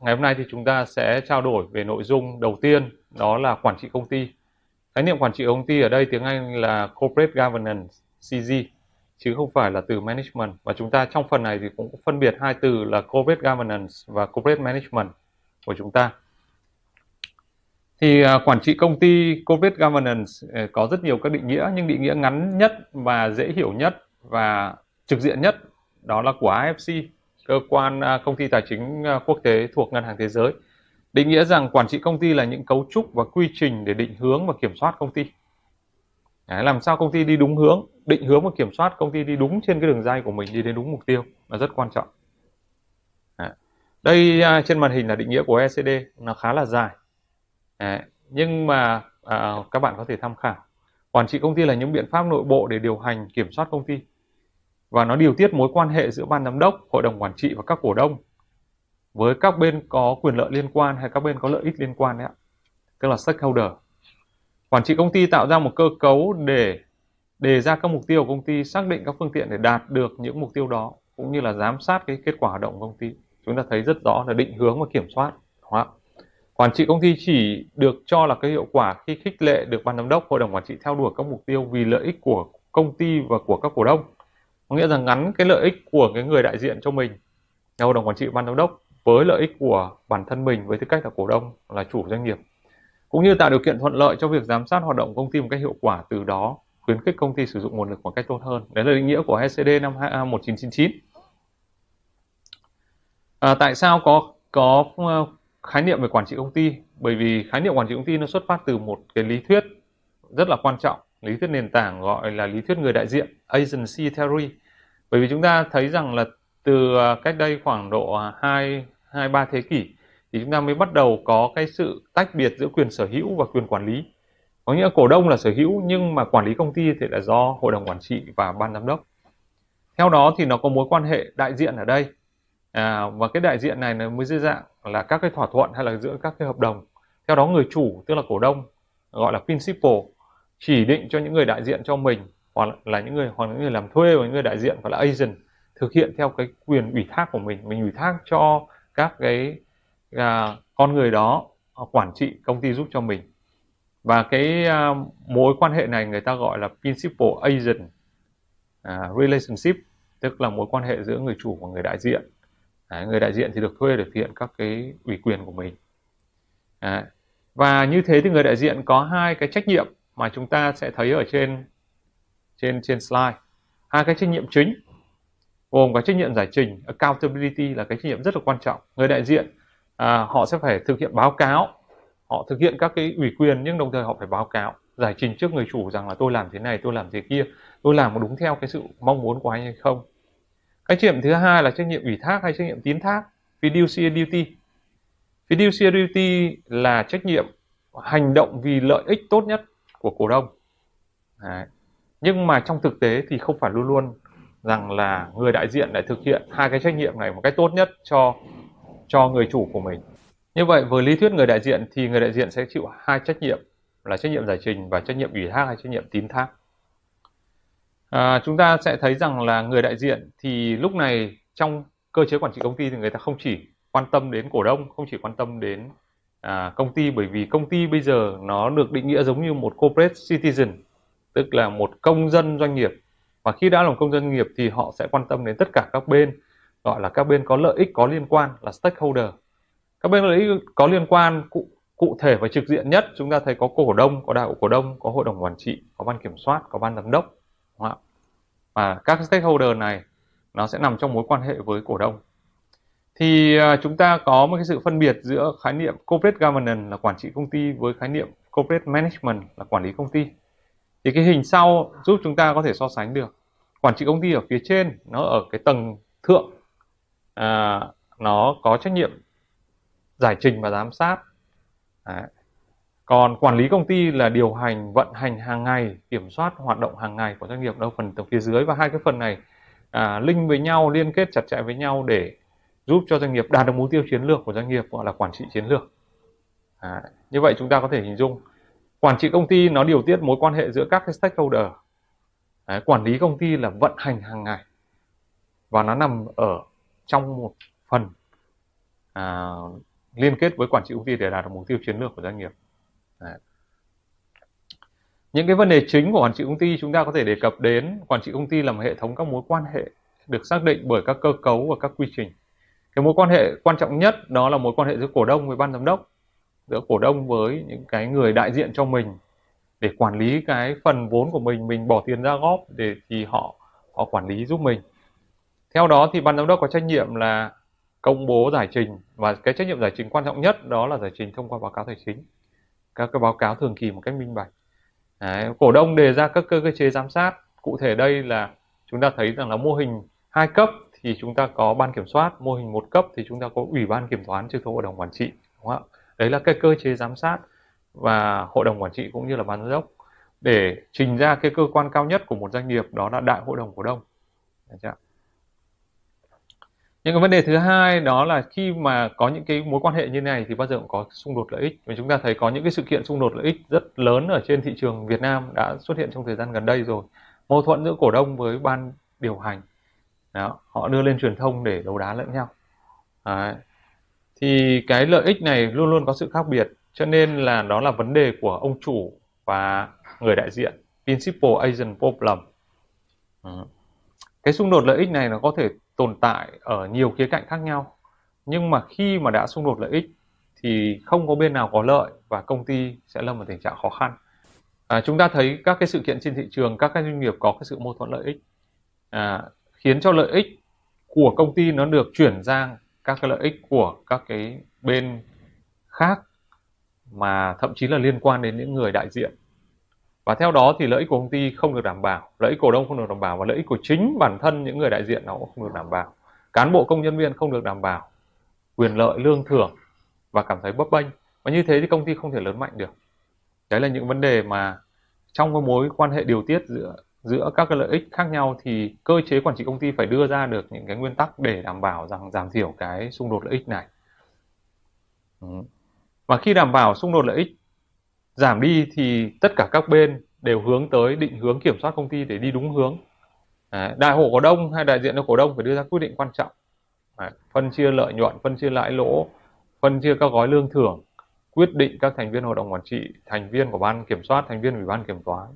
ngày hôm nay thì chúng ta sẽ trao đổi về nội dung đầu tiên đó là quản trị công ty. Khái niệm quản trị công ty ở đây tiếng Anh là Corporate Governance, CG, chứ không phải là từ Management. Và chúng ta trong phần này thì cũng phân biệt hai từ là Corporate Governance và Corporate Management của chúng ta. Thì uh, quản trị công ty Corporate Governance uh, có rất nhiều các định nghĩa, nhưng định nghĩa ngắn nhất và dễ hiểu nhất và trực diện nhất đó là của AFC cơ quan à, công ty tài chính à, quốc tế thuộc Ngân hàng Thế giới. Định nghĩa rằng quản trị công ty là những cấu trúc và quy trình để định hướng và kiểm soát công ty. Đấy, làm sao công ty đi đúng hướng, định hướng và kiểm soát công ty đi đúng trên cái đường dây của mình đi đến đúng mục tiêu là rất quan trọng. Đấy. Đây à, trên màn hình là định nghĩa của ECD, nó khá là dài. Đấy. Nhưng mà à, các bạn có thể tham khảo. Quản trị công ty là những biện pháp nội bộ để điều hành, kiểm soát công ty và nó điều tiết mối quan hệ giữa ban giám đốc, hội đồng quản trị và các cổ đông với các bên có quyền lợi liên quan hay các bên có lợi ích liên quan đấy ạ. Tức là stakeholder. Quản trị công ty tạo ra một cơ cấu để đề ra các mục tiêu của công ty, xác định các phương tiện để đạt được những mục tiêu đó cũng như là giám sát cái kết quả hoạt động của công ty. Chúng ta thấy rất rõ là định hướng và kiểm soát. Đúng không? Quản trị công ty chỉ được cho là cái hiệu quả khi khích lệ được ban giám đốc, hội đồng quản trị theo đuổi các mục tiêu vì lợi ích của công ty và của các cổ đông có nghĩa rằng ngắn cái lợi ích của cái người đại diện cho mình. Là hội đồng quản trị ban giám đốc với lợi ích của bản thân mình với tư cách là cổ đông là chủ doanh nghiệp. Cũng như tạo điều kiện thuận lợi cho việc giám sát hoạt động công ty một cách hiệu quả từ đó khuyến khích công ty sử dụng nguồn lực một cách tốt hơn. Đấy là định nghĩa của HCD năm 1999 à, à, tại sao có có ờ, khái niệm về quản trị công ty? Bởi vì khái niệm quản trị công ty nó xuất phát từ một cái lý thuyết rất là quan trọng lý thuyết nền tảng gọi là lý thuyết người đại diện agency theory. Bởi vì chúng ta thấy rằng là từ à, cách đây khoảng độ à, hai hai ba thế kỷ thì chúng ta mới bắt đầu có cái sự tách biệt giữa quyền sở hữu và quyền quản lý. Có nghĩa là cổ đông là sở hữu nhưng mà quản lý công ty thì là do hội đồng quản trị và ban giám đốc. Theo đó thì nó có mối quan hệ đại diện ở đây. À, và cái đại diện này nó mới dưới dạng là các cái thỏa thuận hay là giữa các cái hợp đồng. Theo đó người chủ tức là cổ đông gọi là principal chỉ định cho những người đại diện cho mình hoặc là những người hoặc những người làm thuê và những người đại diện hoặc là agent thực hiện theo cái quyền ủy thác của mình. Mình ủy thác cho các cái à, con người đó à, quản trị công ty giúp cho mình. Và cái à, mối quan hệ này người ta gọi là principal agent à, relationship tức là mối quan hệ giữa người chủ và người đại diện. À, người đại diện thì được thuê để thực hiện các cái ủy quyền của mình. À, và như thế thì người đại diện có hai cái trách nhiệm mà chúng ta sẽ thấy ở trên trên trên slide. Hai cái trách nhiệm chính gồm có trách nhiệm giải trình accountability là cái trách nhiệm rất là quan trọng. Người đại diện à, họ sẽ phải thực hiện báo cáo họ thực hiện các cái ủy quyền nhưng đồng thời họ phải báo cáo giải trình trước người chủ rằng là tôi làm thế này tôi làm thế kia tôi làm có đúng theo cái sự mong muốn của anh hay không. Cái trách nhiệm thứ hai là trách nhiệm ủy thác hay trách nhiệm tín thác? Fiduciary duty. Fiduciary duty là trách nhiệm hành động vì lợi ích tốt nhất của cổ đông. Đấy. nhưng mà trong thực tế thì không phải luôn luôn rằng là người đại diện lại thực hiện hai cái trách nhiệm này một cách tốt nhất cho cho người chủ của mình. Như vậy với lý thuyết người đại diện thì người đại diện sẽ chịu hai trách nhiệm là trách nhiệm giải trình và trách nhiệm ủy thác hay trách nhiệm tín thác. À, chúng ta sẽ thấy rằng là người đại diện thì lúc này trong cơ chế quản trị công ty thì người ta không chỉ quan tâm đến cổ đông không chỉ quan tâm đến à, công ty bởi vì công ty bây giờ nó được định nghĩa giống như một corporate citizen tức là một công dân doanh nghiệp. Và khi đã là một công dân doanh nghiệp thì họ sẽ quan tâm đến tất cả các bên gọi là các bên có lợi ích có liên quan là stakeholder. Các bên lợi ích có liên quan cụ cụ thể và trực diện nhất chúng ta thấy có cổ đông có đại cổ đông có hội đồng quản trị có ban kiểm soát có ban giám đốc và các stakeholder này nó sẽ nằm trong mối quan hệ với cổ đông thì à, chúng ta có một cái sự phân biệt giữa khái niệm corporate governance là quản trị công ty với khái niệm corporate management là quản lý công ty. Thì cái hình sau giúp chúng ta có thể so sánh được. Quản trị công ty ở phía trên nó ở cái tầng thượng à, nó có trách nhiệm giải trình và giám sát. Đấy. còn quản lý công ty là điều hành vận hành hàng ngày kiểm soát hoạt động hàng ngày của doanh nghiệp đâu phần tầng phía dưới. Và hai cái phần này à, linh với nhau liên kết chặt chẽ với nhau để giúp cho doanh nghiệp đạt được mục tiêu chiến lược của doanh nghiệp gọi là quản trị chiến lược. À, như vậy chúng ta có thể hình dung quản trị công ty nó điều tiết mối quan hệ giữa các cái stakeholder. Đấy, quản lý công ty là vận hành hàng ngày và nó nằm ở trong một phần à, liên kết với quản trị công ty để đạt được mục tiêu chiến lược của doanh nghiệp. Đấy. những cái vấn đề chính của quản trị công ty chúng ta có thể đề cập đến. Quản trị công ty là một hệ thống các mối quan hệ được xác định bởi các cơ cấu và các quy trình cái mối quan hệ quan trọng nhất đó là mối quan hệ giữa cổ đông với ban giám đốc giữa cổ đông với những cái người đại diện cho mình để quản lý cái phần vốn của mình mình bỏ tiền ra góp để thì họ họ quản lý giúp mình. Theo đó thì ban giám đốc có trách nhiệm là công bố giải trình và cái trách nhiệm giải trình quan trọng nhất đó là giải trình thông qua báo cáo tài chính các cái báo cáo thường kỳ một cách minh bạch. Đấy, cổ đông đề ra các cơ, cơ chế giám sát. Cụ thể đây là chúng ta thấy rằng là mô hình hai cấp thì chúng ta có ban kiểm soát, mô hình một cấp thì chúng ta có ủy ban kiểm toán trực thuộc hội đồng quản trị, đúng không ạ? Đấy là cái cơ chế giám sát và hội đồng quản trị cũng như là ban giám đốc. Để trình ra cái cơ quan cao nhất của một doanh nghiệp, đó là đại hội đồng cổ đông. Những cái vấn đề thứ hai đó là khi mà có những cái mối quan hệ như này thì bao giờ cũng có xung đột lợi ích. Và chúng ta thấy có những cái sự kiện xung đột lợi ích rất lớn ở trên thị trường Việt Nam đã xuất hiện trong thời gian gần đây rồi. Mâu thuẫn giữa cổ đông với ban điều hành đó, họ đưa lên truyền thông để đấu đá lẫn nhau Đấy. thì cái lợi ích này luôn luôn có sự khác biệt cho nên là đó là vấn đề của ông chủ và người đại diện principal agent problem ừ. cái xung đột lợi ích này nó có thể tồn tại ở nhiều khía cạnh khác nhau nhưng mà khi mà đã xung đột lợi ích thì không có bên nào có lợi và công ty sẽ lâm vào tình trạng khó khăn à, chúng ta thấy các cái sự kiện trên thị trường các cái doanh nghiệp có cái sự mâu thuẫn lợi ích à, khiến cho lợi ích của công ty nó được chuyển sang các cái lợi ích của các cái bên khác mà thậm chí là liên quan đến những người đại diện. Và theo đó thì lợi ích của công ty không được đảm bảo. Lợi ích cổ đông không được đảm bảo và lợi ích của chính bản thân những người đại diện nó cũng không được đảm bảo. Cán bộ công nhân viên không được đảm bảo, quyền lợi, lương thưởng và cảm thấy bấp bênh. Và như thế thì công ty không thể lớn mạnh được. Đấy là những vấn đề mà trong cái mối quan hệ điều tiết giữa giữa các cái lợi ích khác nhau thì cơ chế quản trị công ty phải đưa ra được những cái nguyên tắc để đảm bảo rằng giảm thiểu cái xung đột lợi ích này. Ừ. Và khi đảm bảo xung đột lợi ích giảm đi thì tất cả các bên đều hướng tới định hướng kiểm soát công ty để đi đúng hướng. Đấy, đại hội cổ đông hay đại diện cho cổ đông phải đưa ra quyết định quan trọng. Đấy, phân chia lợi nhuận phân chia lãi lỗ phân chia các gói lương thưởng quyết định các thành viên hội đồng quản trị thành viên của ban kiểm soát thành viên ủy ban kiểm toán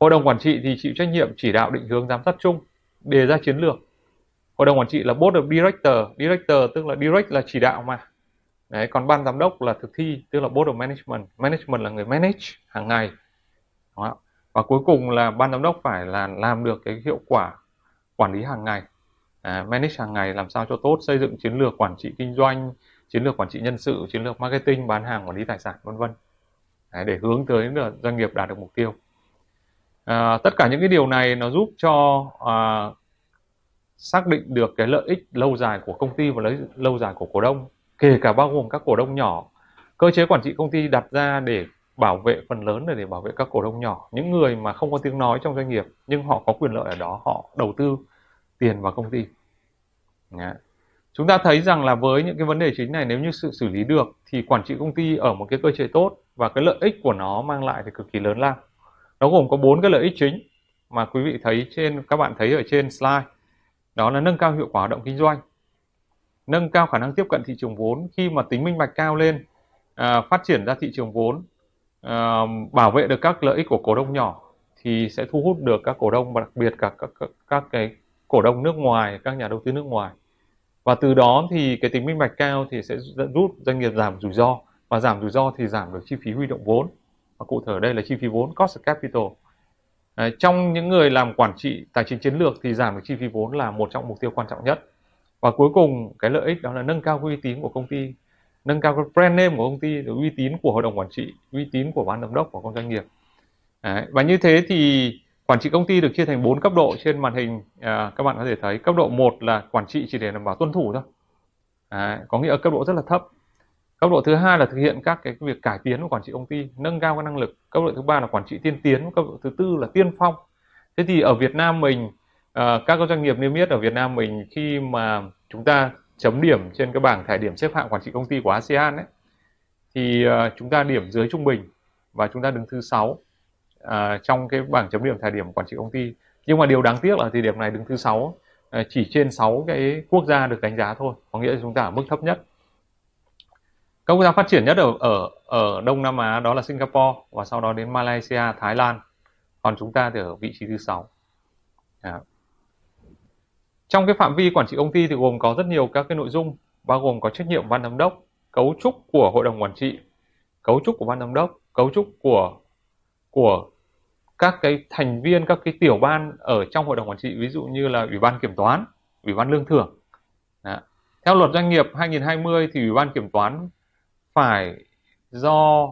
hội đồng quản trị thì chịu trách nhiệm chỉ đạo định hướng giám sát chung đề ra chiến lược. Hội đồng quản trị là board of director director tức là direct là chỉ đạo mà. Đấy, còn ban giám đốc là thực thi tức là board of management. Management là người manage hàng ngày. Đúng không? và cuối cùng là ban giám đốc phải là làm được cái hiệu quả quản lý hàng ngày. À, manage hàng ngày làm sao cho tốt xây dựng chiến lược quản trị kinh doanh chiến lược quản trị nhân sự chiến lược marketing bán hàng quản lý tài sản vân vân. Để hướng tới doanh nghiệp đạt được mục tiêu à, tất cả những cái điều này nó giúp cho à, xác định được cái lợi ích lâu dài của công ty và lợi ích lâu dài của cổ đông kể cả bao gồm các cổ đông nhỏ. Cơ chế quản trị công ty đặt ra để bảo vệ phần lớn là để bảo vệ các cổ đông nhỏ những người mà không có tiếng nói trong doanh nghiệp nhưng họ có quyền lợi ở đó họ đầu tư tiền vào công ty. Đấy. chúng ta thấy rằng là với những cái vấn đề chính này nếu như sự xử lý được thì quản trị công ty ở một cái cơ chế tốt và cái lợi ích của nó mang lại thì cực kỳ lớn lao nó gồm có bốn cái lợi ích chính mà quý vị thấy trên các bạn thấy ở trên slide. Đó là nâng cao hiệu quả hoạt động kinh doanh nâng cao khả năng tiếp cận thị trường vốn khi mà tính minh bạch cao lên à, phát triển ra thị trường vốn à, bảo vệ được các lợi ích của cổ đông nhỏ thì sẽ thu hút được các cổ đông và đặc biệt cả các, các, các cái cổ đông nước ngoài các nhà đầu tư nước ngoài. Và từ đó thì cái tính minh bạch cao thì sẽ giúp doanh nghiệp giảm rủi ro và giảm rủi ro thì giảm được chi phí huy động vốn và cụ thể ở đây là chi phí vốn cost of capital. Trong những người làm quản trị tài chính chiến lược thì giảm được chi phí vốn là một trong mục tiêu quan trọng nhất. Và cuối cùng cái lợi ích đó là nâng cao uy tín của công ty nâng cao cái brand name của công ty uy tín của hội đồng quản trị uy tín của ban giám đốc của con doanh nghiệp. Đấy, và như thế thì quản trị công ty được chia thành bốn cấp độ trên màn hình. À, các bạn có thể thấy cấp độ 1 là quản trị chỉ để đảm bảo tuân thủ thôi. Đấy, có nghĩa ở cấp độ rất là thấp cấp độ thứ hai là thực hiện các cái việc cải tiến của quản trị công ty nâng cao cái năng lực. Cấp độ thứ ba là quản trị tiên tiến. Cấp độ thứ tư là tiên phong. Thế thì ở Việt Nam mình à, các doanh nghiệp niêm yết ở Việt Nam mình khi mà chúng ta chấm điểm trên cái bảng thẻ điểm xếp hạng quản trị công ty của ASEAN ấy thì ờ, chúng ta điểm dưới trung bình và chúng ta đứng thứ sáu ờ, trong cái bảng chấm điểm thẻ điểm quản trị công ty. Nhưng mà điều đáng tiếc là thì điểm này đứng thứ sáu chỉ trên 6 cái quốc gia được đánh giá thôi có nghĩa là chúng ta ở mức thấp nhất các quốc gia phát triển nhất ở ở ở Đông Nam Á đó là Singapore và sau đó đến Malaysia, Thái Lan. Còn chúng ta thì ở vị trí thứ sáu. À. Trong cái phạm vi quản trị công ty thì gồm có rất nhiều các cái nội dung bao gồm có trách nhiệm ban giám đốc, cấu trúc của hội đồng quản trị, cấu trúc của ban giám đốc, cấu trúc của của các cái thành viên các cái tiểu ban ở trong hội đồng quản trị ví dụ như là ủy ban kiểm toán, ủy ban lương thưởng. Đó. Theo luật doanh nghiệp 2020 thì ủy ban kiểm toán phải do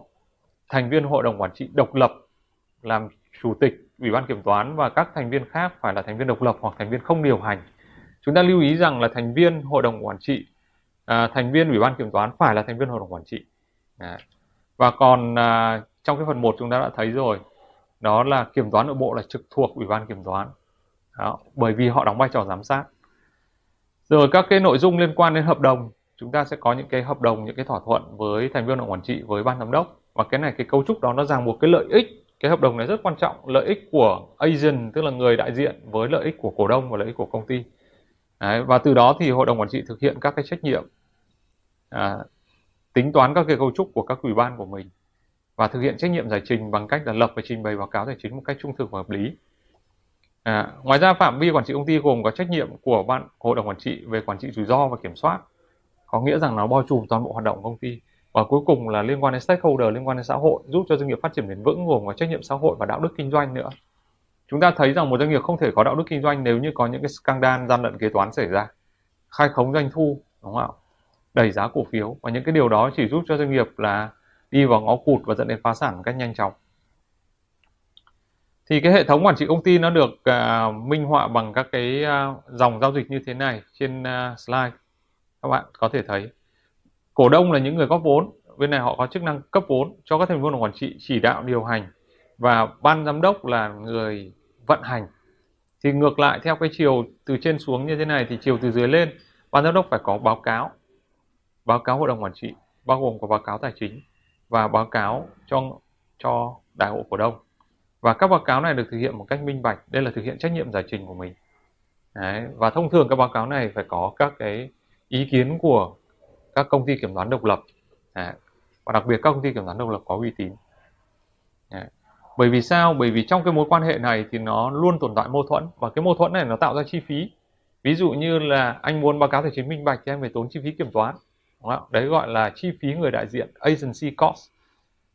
thành viên hội đồng quản trị độc lập làm chủ tịch ủy ban kiểm toán và các thành viên khác phải là thành viên độc lập hoặc thành viên không điều hành. Chúng ta lưu ý rằng là thành viên hội đồng quản trị, à, thành viên ủy ban kiểm toán phải là thành viên hội đồng quản trị. À. Và còn à, trong cái phần 1 chúng ta đã thấy rồi, đó là kiểm toán nội bộ là trực thuộc ủy ban kiểm toán. Đó, bởi vì họ đóng vai trò giám sát. Rồi các cái nội dung liên quan đến hợp đồng chúng ta sẽ có những cái hợp đồng những cái thỏa thuận với thành viên hội đồng quản trị với ban giám đốc. Và cái này cái cấu trúc đó nó ràng buộc cái lợi ích cái hợp đồng này rất quan trọng lợi ích của agent tức là người đại diện với lợi ích của cổ đông và lợi ích của công ty. Đấy, và từ đó thì hội đồng quản trị thực hiện các cái trách nhiệm à, tính toán các cái cấu trúc của các ủy ban của mình và thực hiện trách nhiệm giải trình bằng cách là lập và trình bày báo cáo tài chính một cách trung thực và hợp lý. À, ngoài ra phạm vi quản trị công ty gồm có trách nhiệm của ban hội đồng quản trị về quản trị rủi ro và kiểm soát có nghĩa rằng nó bao trùm toàn bộ hoạt động công ty. Và cuối cùng là liên quan đến stakeholder liên quan đến xã hội giúp cho doanh nghiệp phát triển bền vững gồm có trách nhiệm xã hội và đạo đức kinh doanh nữa. Chúng ta thấy rằng một doanh nghiệp không thể có đạo đức kinh doanh nếu như có những cái scandal gian lận kế toán xảy ra. Khai khống doanh thu đúng không ạ? Đẩy giá cổ phiếu. Và những cái điều đó chỉ giúp cho doanh nghiệp là đi vào ngõ cụt và dẫn đến phá sản một cách nhanh chóng. Thì cái hệ thống quản trị công ty nó được uh, minh họa bằng các cái uh, dòng giao dịch như thế này trên uh, slide các bạn có thể thấy, cổ đông là những người góp vốn. Bên này họ có chức năng cấp vốn cho các thành viên quản trị, chỉ đạo điều hành. Và ban giám đốc là người vận hành. Thì ngược lại, theo cái chiều từ trên xuống như thế này thì chiều từ dưới lên, ban giám đốc phải có báo cáo. Báo cáo hội đồng quản trị, bao gồm có báo cáo tài chính và báo cáo cho cho đại hội cổ đông. Và các báo cáo này được thực hiện một cách minh bạch. Đây là thực hiện trách nhiệm giải trình của mình. Đấy. và thông thường các báo cáo này phải có các cái ý kiến của các công ty kiểm toán độc lập. À, và đặc biệt các công ty kiểm toán độc lập có uy tín. À, bởi vì sao? Bởi vì trong cái mối quan hệ này thì nó luôn tồn tại mâu thuẫn và cái mâu thuẫn này nó tạo ra chi phí. Ví dụ như là anh muốn báo cáo tài chính minh bạch thì anh phải tốn chi phí kiểm toán. Đấy gọi là chi phí người đại diện agency cost.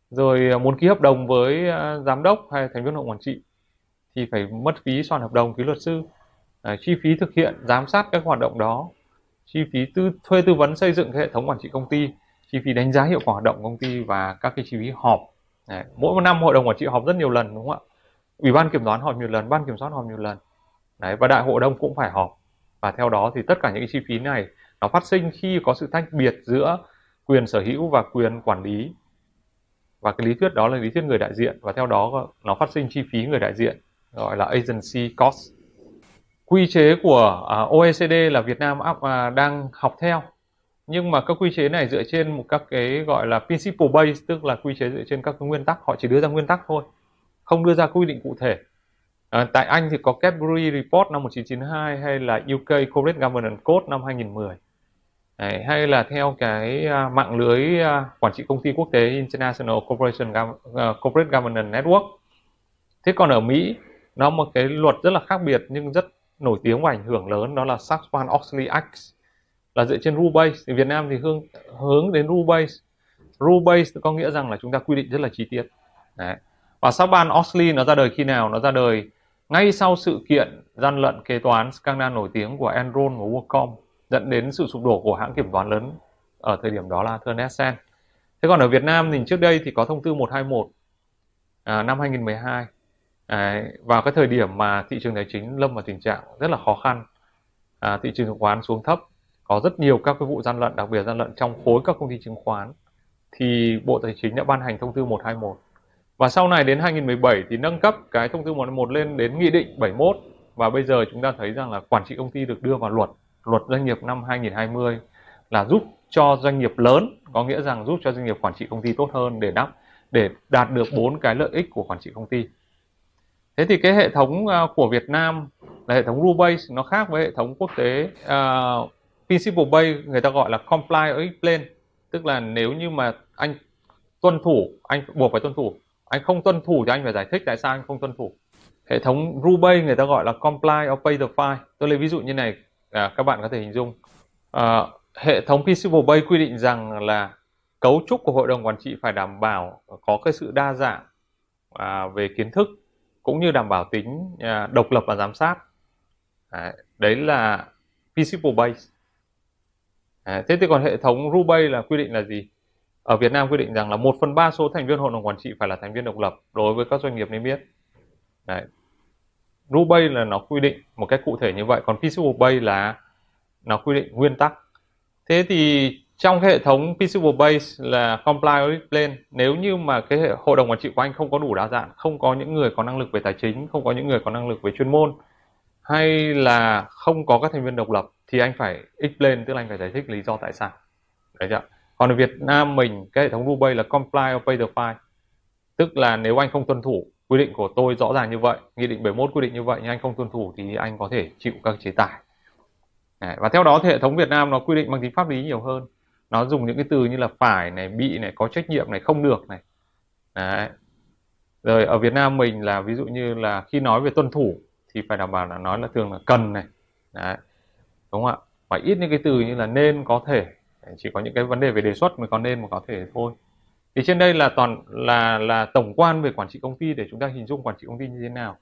Rồi à, muốn ký hợp đồng với à, giám đốc hay thành viên hội quản trị thì phải mất phí soạn hợp đồng phí luật sư. À, chi phí thực hiện giám sát các hoạt động đó chi phí tư, thuê tư vấn xây dựng cái hệ thống quản trị công ty chi phí đánh giá hiệu quả hoạt động công ty và các cái chi phí họp. Đấy. mỗi một năm hội đồng quản trị họp rất nhiều lần đúng không ạ? Ủy ban kiểm toán họp nhiều lần ban kiểm soát họp nhiều lần. Đấy, và đại hội đồng cũng phải họp. Và theo đó thì tất cả những cái chi phí này nó phát sinh khi có sự tách biệt giữa quyền sở hữu và quyền quản lý. Và cái lý thuyết đó là lý thuyết người đại diện. Và theo đó nó phát sinh chi phí người đại diện gọi là agency cost quy chế của à, OECD là Việt Nam à, đang học theo. Nhưng mà các quy chế này dựa trên một các cái gọi là principle base, tức là quy chế dựa trên các cái nguyên tắc. Họ chỉ đưa ra nguyên tắc thôi không đưa ra quy định cụ thể. À, tại Anh thì có Cadbury Report năm 1992 hay là UK Corporate Governance Code năm 2010 Đấy, hay là theo cái uh, mạng lưới uh, quản trị công ty quốc tế International Corporation uh, Corporate Governance Network. Thế còn ở Mỹ nó một cái luật rất là khác biệt nhưng rất nổi tiếng và ảnh hưởng lớn đó là Sarbanes-Oxley Act là dựa trên rule base thì Việt Nam thì hướng hướng đến rule base rule base có nghĩa rằng là chúng ta quy định rất là chi tiết. Đấy. và Sarbanes-Oxley nó ra đời khi nào? Nó ra đời ngay sau sự kiện gian lận kế toán scandal nổi tiếng của Enron và WorldCom dẫn đến sự sụp đổ của hãng kiểm toán lớn ở thời điểm đó là Thurnessen Thế còn ở Việt Nam thì trước đây thì có thông tư 121 à, năm 2012 Đấy, vào cái thời điểm mà thị trường tài chính lâm vào tình trạng rất là khó khăn à, thị trường chứng khoán xuống thấp có rất nhiều các cái vụ gian lận đặc biệt gian lận trong khối các công ty chứng khoán thì Bộ Tài chính đã ban hành thông tư 121 và sau này đến 2017 thì nâng cấp cái thông tư 121 lên đến nghị định 71 và bây giờ chúng ta thấy rằng là quản trị công ty được đưa vào luật luật doanh nghiệp năm 2020 là giúp cho doanh nghiệp lớn có nghĩa rằng giúp cho doanh nghiệp quản trị công ty tốt hơn để đáp để đạt được bốn cái lợi ích của quản trị công ty thế thì cái hệ thống à, của Việt Nam là hệ thống rule based nó khác với hệ thống quốc tế uh, principle based người ta gọi là comply or explain tức là nếu như mà anh tuân thủ anh buộc phải tuân thủ. Anh không tuân thủ thì anh phải giải thích tại sao anh không tuân thủ. Hệ thống Roubaix người ta gọi là comply or pay the fine tôi lấy ví dụ như này à, các bạn có thể hình dung. À, hệ thống principle Bay quy định rằng là cấu trúc của hội đồng quản trị phải đảm bảo có cái sự đa dạng à, về kiến thức cũng như đảm bảo tính à, độc lập và giám sát. Đấy, đấy là principle Base. À, thế thì còn hệ thống rubay là quy định là gì? Ở Việt Nam quy định rằng là 1 phần 3 số thành viên hội đồng quản trị phải là thành viên độc lập đối với các doanh nghiệp niêm yết. Đấy. rubay là nó quy định một cách cụ thể như vậy còn principle base là nó quy định nguyên tắc. Thế thì trong cái hệ thống principle Base là comply audit plan nếu như mà cái hệ, hội đồng quản trị của anh không có đủ đa dạng không có những người có năng lực về tài chính không có những người có năng lực về chuyên môn hay là không có các thành viên độc lập thì anh phải explain tức là anh phải giải thích lý do tại sao. Đấy chưa còn ở Việt Nam mình cái hệ thống Roubaix là comply or pay the fine. Tức là nếu anh không tuân thủ quy định của tôi rõ ràng như vậy nghị định 71 quy định như vậy nhưng anh không tuân thủ thì anh có thể chịu các chế tài. Đấy, và theo đó thì hệ thống Việt Nam nó quy định bằng tính pháp lý nhiều hơn nó dùng những cái từ như là phải này, bị này, có trách nhiệm này, không được này. Đấy. rồi ở Việt Nam mình là ví dụ như là khi nói về tuân thủ thì phải đảm bảo là nói là thường là cần này. Đấy. đúng không ạ? Phải ít những cái từ như là nên, có thể. Chỉ có những cái vấn đề về đề xuất mới có nên mà có thể thôi. Thì trên đây là toàn là là tổng quan về quản trị công ty để chúng ta hình dung quản trị công ty như thế nào.